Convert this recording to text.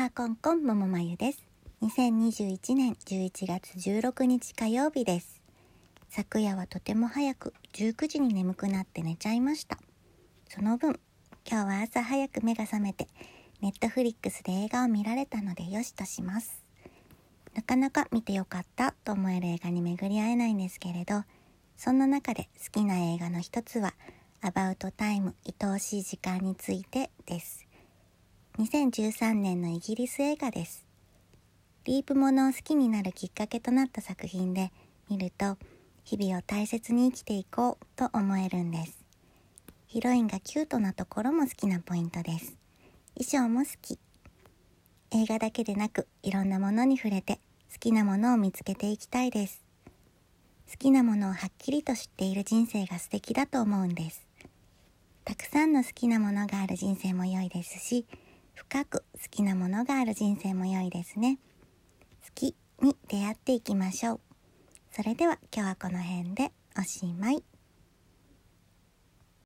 はこんこんももまゆです2021年11月16日火曜日です。昨夜はとても早く19時に眠くなって寝ちゃいました。その分今日は朝早く目が覚めてネットフリックスで映画を見られたのでよしとします。なかなか見てよかったと思える映画に巡り合えないんですけれどそんな中で好きな映画の一つはアバウトタイム愛おしい時間についてです。2013年のイギリス映画です。リープものを好きになるきっかけとなった作品で見ると日々を大切に生きていこうと思えるんです。ヒロインがキュートなところも好きなポイントです。衣装も好き。映画だけでなくいろんなものに触れて好きなものを見つけていきたいです。好きなものをはっきりと知っている人生が素敵だと思うんです。たくさんの好きなものがある人生も良いですし、深く好きなものがある人生も良いですね。好きに出会っていきましょう。それでは今日はこの辺でおしまい。